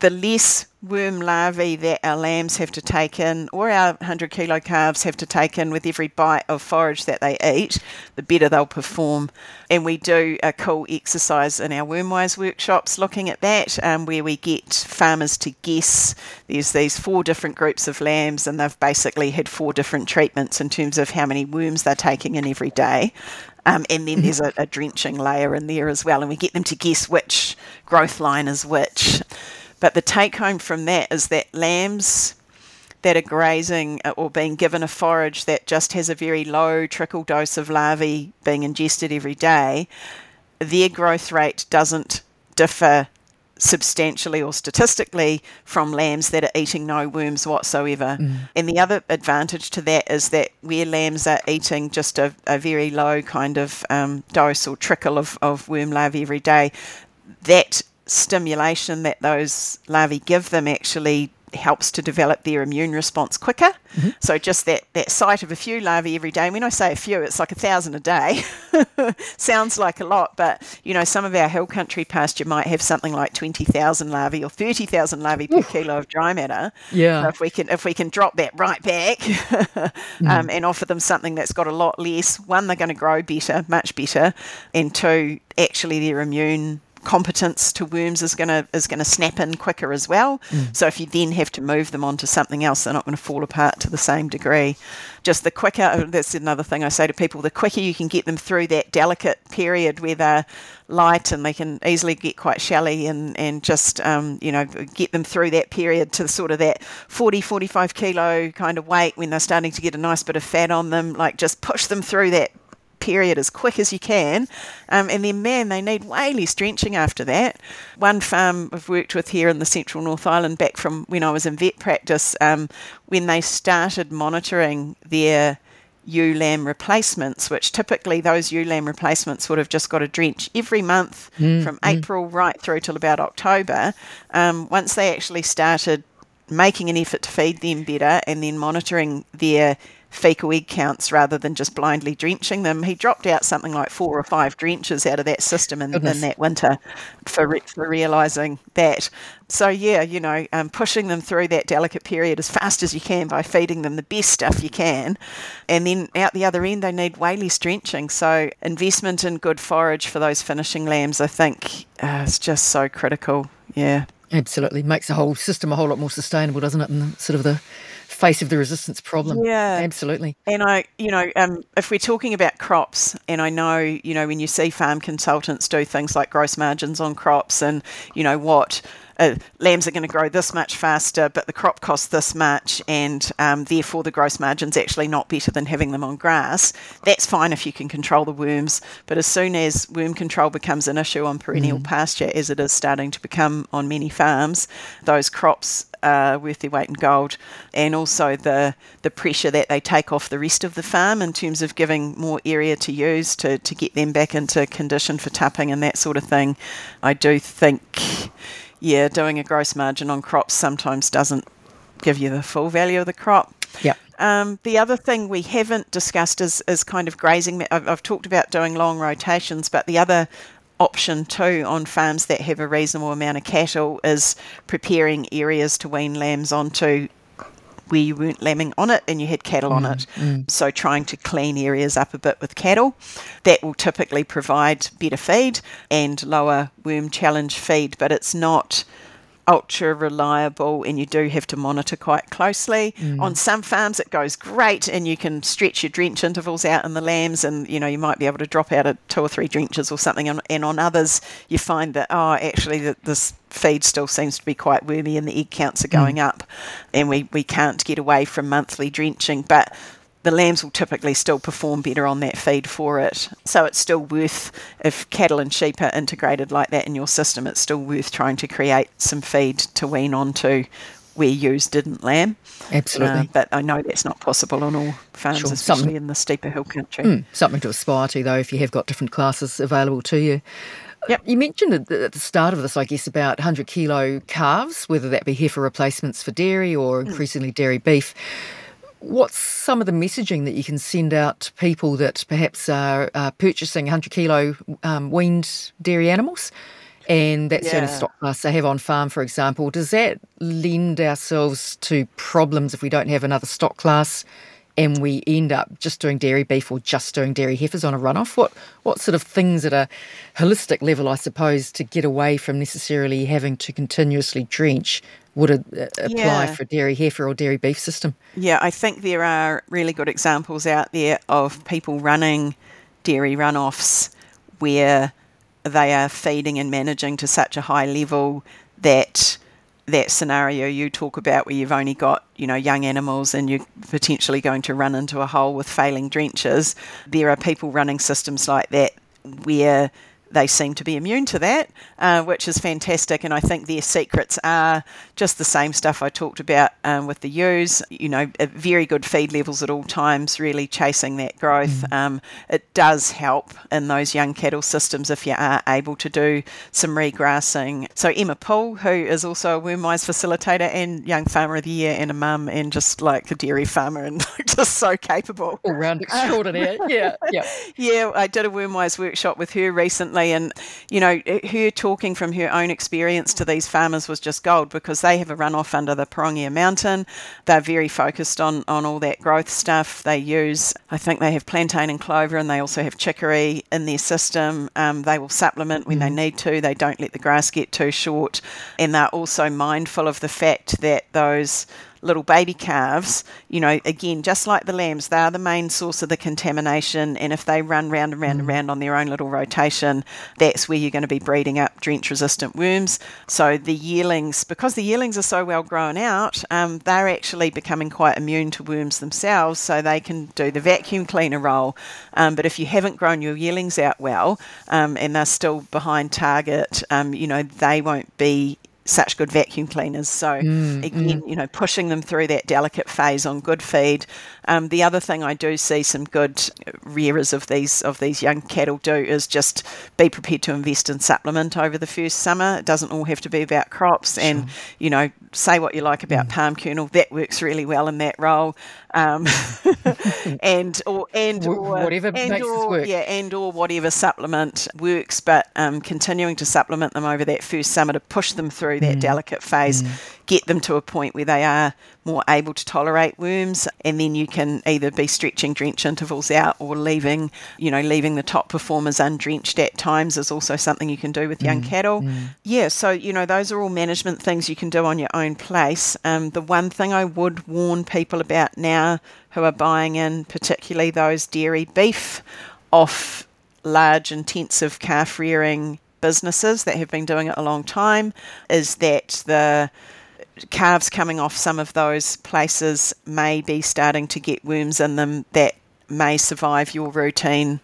the less worm larvae that our lambs have to take in, or our 100 kilo calves have to take in with every bite of forage that they eat, the better they'll perform. And we do a cool exercise in our Wormwise workshops looking at that, um, where we get farmers to guess. There's these four different groups of lambs, and they've basically had four different treatments in terms of how many worms they're taking in every day. Um, and then there's a, a drenching layer in there as well, and we get them to guess which growth line is which. But the take home from that is that lambs that are grazing uh, or being given a forage that just has a very low trickle dose of larvae being ingested every day, their growth rate doesn't differ substantially or statistically from lambs that are eating no worms whatsoever. Mm. And the other advantage to that is that where lambs are eating just a, a very low kind of um, dose or trickle of, of worm larvae every day, that stimulation that those larvae give them actually helps to develop their immune response quicker. Mm-hmm. So just that that sight of a few larvae every day. When I say a few, it's like a thousand a day. [LAUGHS] Sounds like a lot, but you know, some of our hill country pasture might have something like twenty thousand larvae or thirty thousand larvae per kilo of dry matter. Yeah. So if we can if we can drop that right back [LAUGHS] mm-hmm. um, and offer them something that's got a lot less, one they're going to grow better, much better, and two, actually their immune competence to worms is going to is going to snap in quicker as well. Mm. So if you then have to move them onto something else, they're not going to fall apart to the same degree. Just the quicker oh, that's another thing I say to people: the quicker you can get them through that delicate period where they're light and they can easily get quite shelly and and just um, you know get them through that period to sort of that 40 45 kilo kind of weight when they're starting to get a nice bit of fat on them like just push them through that period as quick as you can. Um, and then, man, they need way less drenching after that. One farm I've worked with here in the central North Island, back from when I was in vet practice, um, when they started monitoring their ewe lamb replacements, which typically those ewe lamb replacements would have just got a drench every month mm, from mm. April right through till about October. Um, once they actually started making an effort to feed them better and then monitoring their fecal egg counts rather than just blindly drenching them. He dropped out something like four or five drenches out of that system in, in that winter for, re- for realizing that. So, yeah, you know, um, pushing them through that delicate period as fast as you can by feeding them the best stuff you can. And then out the other end, they need way less drenching. So, investment in good forage for those finishing lambs, I think, uh, is just so critical. Yeah. Absolutely. Makes the whole system a whole lot more sustainable, doesn't it? And sort of the face of the resistance problem. Yeah, absolutely. And I, you know, um, if we're talking about crops, and I know, you know, when you see farm consultants do things like gross margins on crops, and you know what uh, lambs are going to grow this much faster, but the crop costs this much, and um, therefore the gross margin's actually not better than having them on grass. That's fine if you can control the worms, but as soon as worm control becomes an issue on perennial mm. pasture, as it is starting to become on many farms, those crops are worth their weight in gold, and also the the pressure that they take off the rest of the farm in terms of giving more area to use to, to get them back into condition for tupping and that sort of thing. I do think yeah, doing a gross margin on crops sometimes doesn't give you the full value of the crop. Yeah. Um, the other thing we haven't discussed is, is kind of grazing. I've, I've talked about doing long rotations, but the other option too on farms that have a reasonable amount of cattle is preparing areas to wean lambs onto where you weren't lambing on it and you had cattle mm, on it. Mm. So trying to clean areas up a bit with cattle. That will typically provide better feed and lower worm challenge feed, but it's not ultra reliable and you do have to monitor quite closely. Mm. On some farms it goes great and you can stretch your drench intervals out in the lambs and you know you might be able to drop out at two or three drenches or something and, and on others you find that oh actually that this feed still seems to be quite wormy and the egg counts are going mm. up and we, we can't get away from monthly drenching but the lambs will typically still perform better on that feed for it. So it's still worth, if cattle and sheep are integrated like that in your system, it's still worth trying to create some feed to wean onto where ewes didn't lamb. Absolutely. Uh, but I know that's not possible on all farms, sure. especially something, in the steeper hill country. Mm, something to aspire to, though, if you have got different classes available to you. Yep. You mentioned at the start of this, I guess, about 100 kilo calves, whether that be heifer replacements for dairy or hmm. increasingly dairy beef. What's some of the messaging that you can send out to people that perhaps are, purchasing 100 kilo um, weaned dairy animals? and that's yeah. the only stock class they have on farm, for example. Does that lend ourselves to problems if we don't have another stock class and we end up just doing dairy beef or just doing dairy heifers on a runoff? What what sort of things at a holistic level, I suppose, to get away from necessarily having to continuously drench would it uh, apply yeah. for dairy heifer or dairy beef system? Yeah, I think there are really good examples out there of people running dairy runoffs where they are feeding and managing to such a high level that that scenario you talk about where you've only got you know young animals and you're potentially going to run into a hole with failing drenches there are people running systems like that where they seem to be immune to that, uh, which is fantastic. And I think their secrets are just the same stuff I talked about um, with the ewes. You know, very good feed levels at all times, really chasing that growth. Mm. Um, it does help in those young cattle systems if you are able to do some regrassing. So Emma Poole, who is also a wormwise facilitator and young farmer of the year and a mum and just like a dairy farmer and [LAUGHS] just so capable. All round [LAUGHS] extraordinary. yeah, yeah. [LAUGHS] Yeah, I did a wormwise workshop with her recently and you know, her talking from her own experience to these farmers was just gold because they have a runoff under the Pirongia Mountain. They're very focused on on all that growth stuff. They use, I think, they have plantain and clover, and they also have chicory in their system. Um, they will supplement when mm. they need to. They don't let the grass get too short, and they're also mindful of the fact that those little baby calves, you know, again, just like the lambs, they are the main source of the contamination. And if they run round and round and mm. round on their own little rotation, that's where you're going to be breeding up drench resistant worms. So the yearlings, because the yearlings are so well grown out, um, they're actually becoming quite immune to worms themselves. So they can do the vacuum cleaner role. Um, but if you haven't grown your yearlings out well um, and they're still behind target, um, you know, they won't be such good vacuum cleaners. So mm, again, mm. you know, pushing them through that delicate phase on good feed. Um, the other thing I do see some good rearers of these of these young cattle do is just be prepared to invest in supplement over the first summer. It doesn't all have to be about crops, sure. and you know, say what you like about mm. palm kernel, that works really well in that role. Um, [LAUGHS] and or and or whatever and makes or, work. Yeah, and or whatever supplement works, but um, continuing to supplement them over that first summer to push them through that mm. delicate phase, mm. Get them to a point where they are more able to tolerate worms, and then you can either be stretching drench intervals out or leaving, you know, leaving the top performers undrenched at times is also something you can do with young mm. cattle. Mm. Yeah, so you know those are all management things you can do on your own place. Um, the one thing I would warn people about now who are buying in, particularly those dairy beef off large intensive calf rearing businesses that have been doing it a long time, is that the calves coming off some of those places may be starting to get worms in them that may survive your routine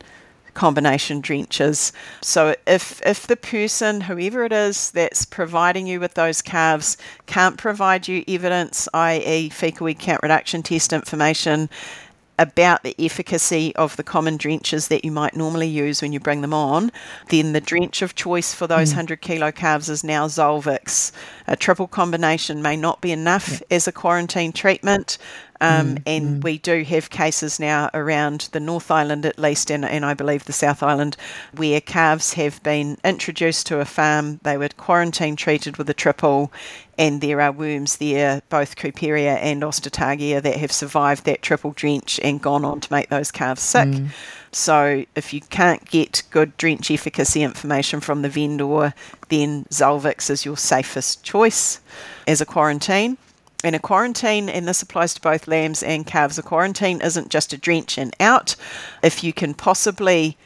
combination drenches. So if if the person, whoever it is that's providing you with those calves, can't provide you evidence, i.e. fecal egg count reduction test information about the efficacy of the common drenches that you might normally use when you bring them on, then the drench of choice for those mm. 100 kilo calves is now Zolvix. A triple combination may not be enough yeah. as a quarantine treatment. Um, mm, and mm. we do have cases now around the North Island, at least, and, and I believe the South Island, where calves have been introduced to a farm. They were quarantine treated with a triple, and there are worms there, both Cooperia and Ostertagia, that have survived that triple drench and gone on to make those calves sick. Mm. So if you can't get good drench efficacy information from the vendor, then Zolvix is your safest choice as a quarantine. And a quarantine, and this applies to both lambs and calves, a quarantine isn't just a drench and out. If you can possibly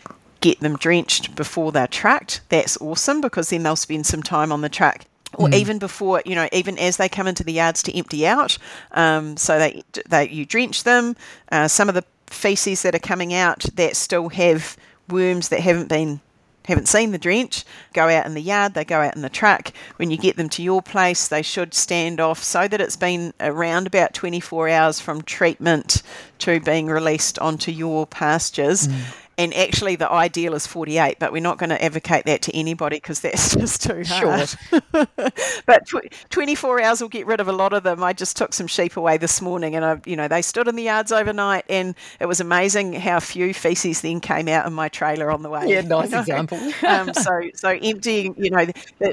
get them drenched before they're tracked, that's awesome because then they'll spend some time on the track or mm. even before, you know, even as they come into the yards to empty out. Um, so they, they you drench them. Uh, some of the feces that are coming out that still have worms that haven't been haven't seen the drench go out in the yard they go out in the truck when you get them to your place they should stand off so that it's been around about 24 hours from treatment to being released onto your pastures mm and actually the ideal is 48 but we're not going to advocate that to anybody because that's [LAUGHS] just too hard sure. [LAUGHS] but tw- 24 hours will get rid of a lot of them i just took some sheep away this morning and i you know they stood in the yards overnight and it was amazing how few feces then came out in my trailer on the way yeah [LAUGHS] nice you know? example um, so so emptying you know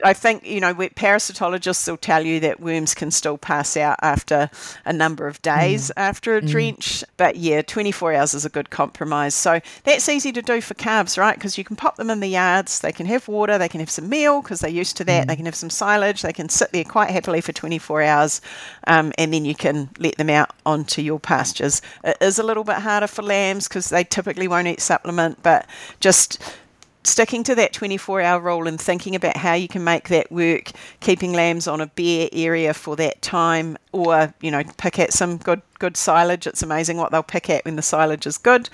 i think you know parasitologists will tell you that worms can still pass out after a number of days mm. after a mm. drench but yeah 24 hours is a good compromise so that's easy to do for calves, right? Because you can pop them in the yards, they can have water, they can have some meal because they're used to that, mm. they can have some silage, they can sit there quite happily for 24 hours, um, and then you can let them out onto your pastures. It is a little bit harder for lambs because they typically won't eat supplement, but just sticking to that 24 hour rule and thinking about how you can make that work, keeping lambs on a bare area for that time, or you know, pick at some good good silage. It's amazing what they'll pick at when the silage is good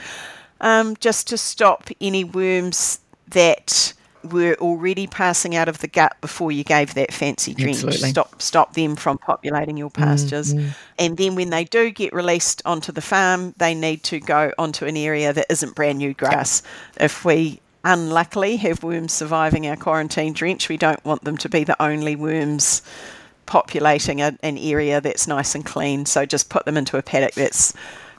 um, just to stop any worms that were already passing out of the gut before you gave that fancy drench. Absolutely. Stop stop them from populating your pastures. Mm-hmm. And then when they do get released onto the farm, they need to go onto an area that isn't brand new grass. If we unluckily have worms surviving our quarantine drench, we don't want them to be the only worms populating a, an area that's nice and clean. So just put them into a paddock that's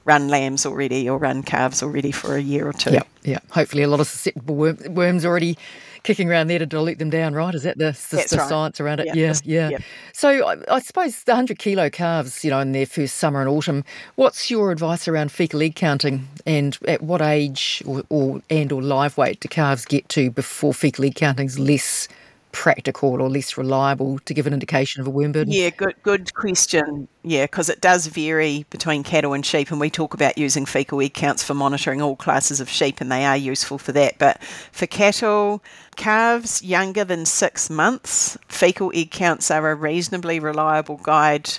run lambs already or run calves already for a year or two. Yeah, yeah. Hopefully, a lot of susceptible worm, worms already kicking around there to dilute them down, right? Is that the, the, the right. science around it? Yeah, yeah. yeah. So I, I, suppose the 100 kilo calves, you know, in their first summer and autumn, what's your advice around fecal egg counting and at what age or, or and or live weight do calves get to before fecal egg counting is less practical or less reliable to give an indication of a worm burden? Yeah, good good question. Yeah, because it does vary between cattle and sheep, and we talk about using fecal egg counts for monitoring all classes of sheep, and they are useful for that. But for cattle, calves younger than six months, fecal egg counts are a reasonably reliable guide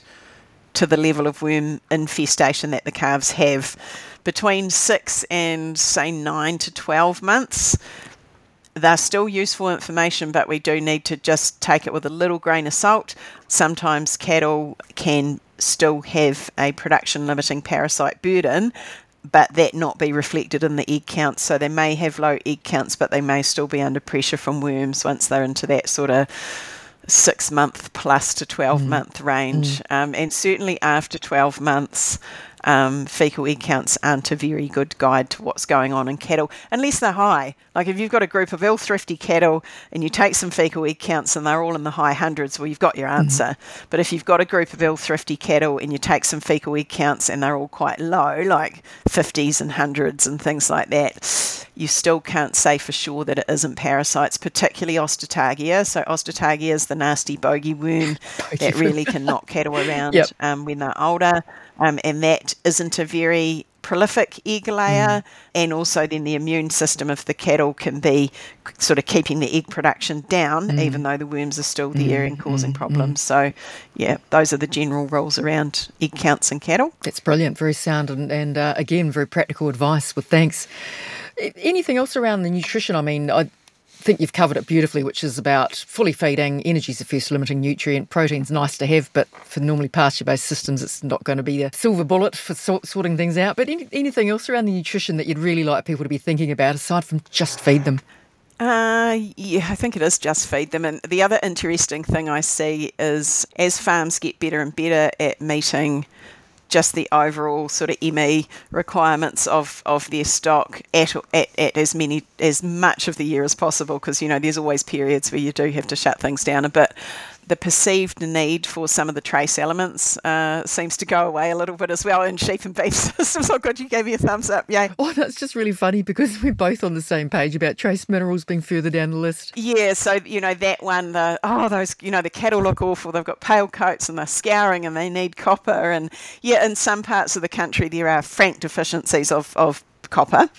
to the level of worm infestation that the calves have. Between six and say nine to 12 months, they're still useful information, but we do need to just take it with a little grain of salt. Sometimes cattle can still have a production limiting parasite burden, but that not be reflected in the egg counts. So they may have low egg counts, but they may still be under pressure from worms once they're into that sort of six month plus to 12 mm. month range. Mm. Um, and certainly after 12 months, um, fecal egg counts aren't a very good guide to what's going on in cattle unless they're high. Like if you've got a group of ill thrifty cattle and you take some fecal egg counts and they're all in the high hundreds, well, you've got your mm-hmm. answer. Mm-hmm. But if you've got a group of ill thrifty cattle and you take some fecal egg counts and they're all quite low, like 50s and hundreds and things like that, you still can't say for sure that it isn't parasites, particularly Ostertagia. So Ostertagia is the nasty bogey worm [LAUGHS] that really can knock cattle [LAUGHS] around yep. um, when they're older um, and that isn't a very prolific egg layer, mm. and also then the immune system of the cattle can be sort of keeping the egg production down, mm. even though the worms are still there mm. and causing mm. problems. Mm. So, yeah, those are the general rules around egg counts in cattle. That's brilliant, very sound, and, and uh, again, very practical advice. With thanks. Anything else around the nutrition? I mean, I think you've covered it beautifully, which is about fully feeding. Energy is the first limiting nutrient. Protein's nice to have, but for normally pasture based systems, it's not going to be a silver bullet for sort, sorting things out. But any, anything else around the nutrition that you'd really like people to be thinking about aside from just feed them? Uh, yeah, I think it is just feed them. And the other interesting thing I see is as farms get better and better at meeting just the overall sort of ME requirements of, of their stock at, at, at as many as much of the year as possible because you know there's always periods where you do have to shut things down a bit the perceived need for some of the trace elements uh, seems to go away a little bit as well in sheep and beef [LAUGHS] systems. Oh, good, you gave me a thumbs up. Yay. Oh, that's just really funny because we're both on the same page about trace minerals being further down the list. Yeah, so, you know, that one, the, oh, those, you know, the cattle look awful. They've got pale coats and they're scouring and they need copper. And yeah, in some parts of the country, there are frank deficiencies of, of copper.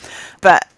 But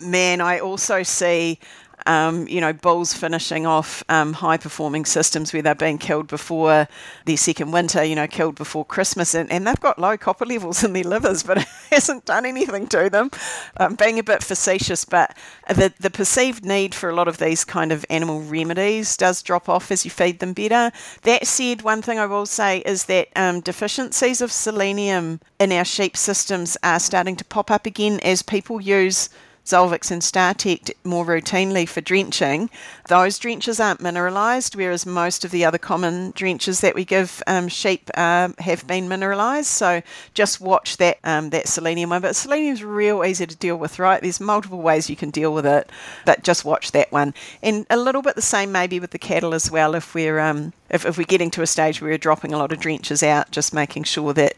man, I also see um, you know, bulls finishing off um, high performing systems where they're being killed before their second winter, you know, killed before Christmas, and, and they've got low copper levels in their livers, but [LAUGHS] it hasn't done anything to them. Um, being a bit facetious, but the, the perceived need for a lot of these kind of animal remedies does drop off as you feed them better. That said, one thing I will say is that um, deficiencies of selenium in our sheep systems are starting to pop up again as people use Zolvix and Startect more routinely for drenching, those drenches aren't mineralised, whereas most of the other common drenches that we give um, sheep uh, have been mineralised. So just watch that um, that selenium one. But selenium's real easy to deal with, right? There's multiple ways you can deal with it, but just watch that one. And a little bit the same maybe with the cattle as well. If we're um, if, if we're getting to a stage where we're dropping a lot of drenches out, just making sure that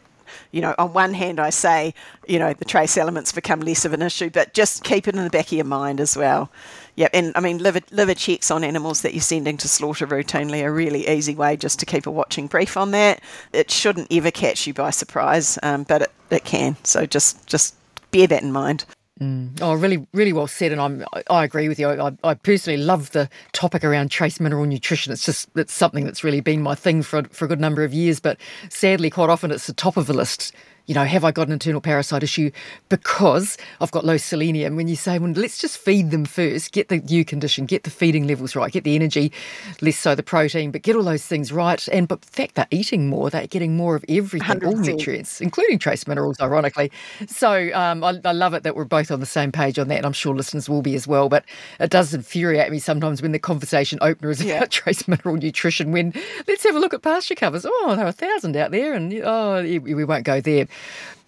you know, on one hand, I say, you know, the trace elements become less of an issue, but just keep it in the back of your mind as well. Yeah, and I mean, liver, liver checks on animals that you're sending to slaughter routinely are a really easy way just to keep a watching brief on that. It shouldn't ever catch you by surprise, um, but it, it can. So just just bear that in mind. Mm. Oh, really, really well said, and I'm I agree with you. I, I personally love the topic around trace mineral nutrition. It's just it's something that's really been my thing for for a good number of years, but sadly, quite often it's the top of the list you know, have I got an internal parasite issue because I've got low selenium? When you say, well, let's just feed them first, get the ewe condition, get the feeding levels right, get the energy, less so the protein, but get all those things right. And but in fact, they're eating more, they're getting more of everything, 100%. all nutrients, including trace minerals, ironically. So um, I, I, love it that we're both on the same page on that. And I'm sure listeners will be as well. But it does infuriate me sometimes when the conversation opener is yeah. about [LAUGHS] trace mineral nutrition. When let's have a look at pasture covers. Oh, there are a thousand out there, and oh, we won't go there.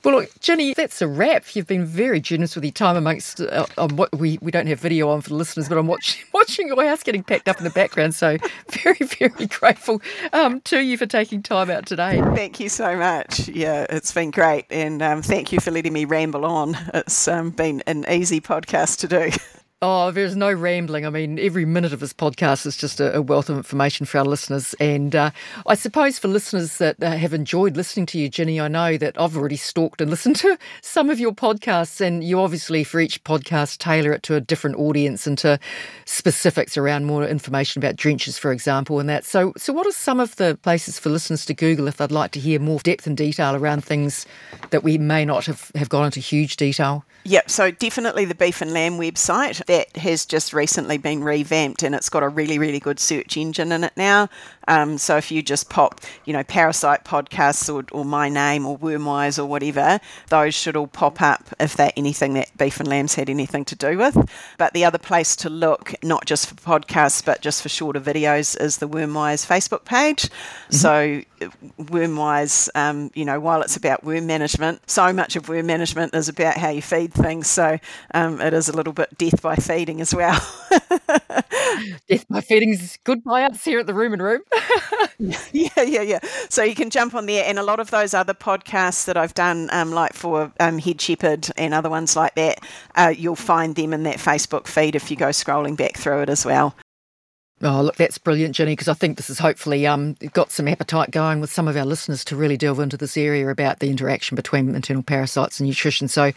Well, look, Ginny, that's a wrap. You've been very generous with your time amongst. Uh, um, what we we don't have video on for the listeners, but I'm watching [LAUGHS] watching your house getting packed up in the background. So [LAUGHS] very very grateful um, to you for taking time out today. Thank you so much. Yeah, it's been great, and um, thank you for letting me ramble on. It's um, been an easy podcast to do. [LAUGHS] Oh, there's no rambling. I mean, every minute of this podcast is just a, wealth of information for our listeners. And uh, I suppose for listeners that uh, have enjoyed listening to you, Ginny, I know that I've already stalked and listened to [LAUGHS] some of your podcasts, and you obviously, for each podcast, tailor it to a different audience and to specifics around more information about drenches, for example, and that. So, so what are some of the places for listeners to Google if they'd like to hear more depth and detail around things that we may not have, have gone into huge detail? Yep, so definitely the Beef and Lamb website that has just recently been revamped and it's got a really, really good search engine in it now. Um, so if you just pop, you know, Parasite Podcasts or, or my name or Wormwise or whatever, those should all pop up if they're anything that Beef and Lambs had anything to do with. But the other place to look, not just for podcasts, but just for shorter videos, is the Wormwise Facebook page. Mm-hmm. So Wormwise, um, you know, while it's about worm management, so much of worm management is about how you feed things. So um, it is a little bit death by feeding as well. [LAUGHS] death by feeding is good by us here at the Rumen Room. [LAUGHS] [LAUGHS] yeah, yeah, yeah. So you can jump on there, and a lot of those other podcasts that I've done, um, like for um, Head Shepherd and other ones like that, uh, you'll find them in that Facebook feed if you go scrolling back through it as well. Oh, look, that's brilliant, Ginny, because I think this has hopefully um, got some appetite going with some of our listeners to really delve into this area about the interaction between internal parasites and nutrition. So,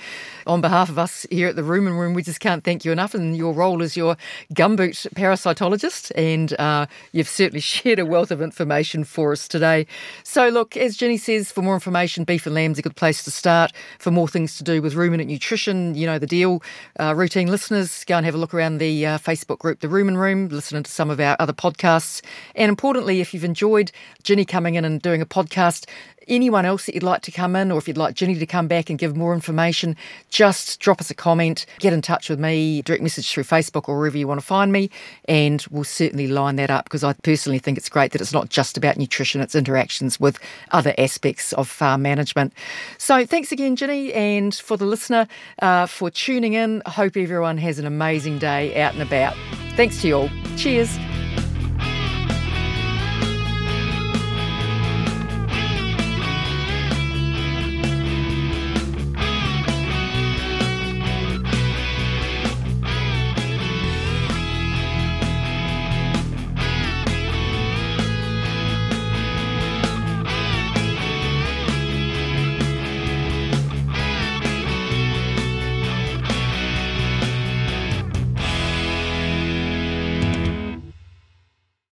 on behalf of us here at the Rumen Room, we just can't thank you enough And your role as your gumboot parasitologist. And uh, you've certainly [LAUGHS] shared a wealth of information for us today. So, look, as Ginny says, for more information, Beef and Lamb's a good place to start. For more things to do with ruminant nutrition, you know the deal. Uh, routine listeners, go and have a look around the uh, Facebook group, The Rumen Room, listen to some some of our other podcasts. And importantly, if you've enjoyed Ginny coming in and doing a podcast, anyone else that you'd like to come in, or if you'd like Ginny to come back and give more information, just drop us a comment, get in touch with me, direct message through Facebook or wherever you want to find me, and we'll certainly line that up because I personally think it's great that it's not just about nutrition, it's interactions with other aspects of farm management. So thanks again, Ginny, and for the listener uh, for tuning in. I hope everyone has an amazing day out and about. Thanks to you all. Cheers.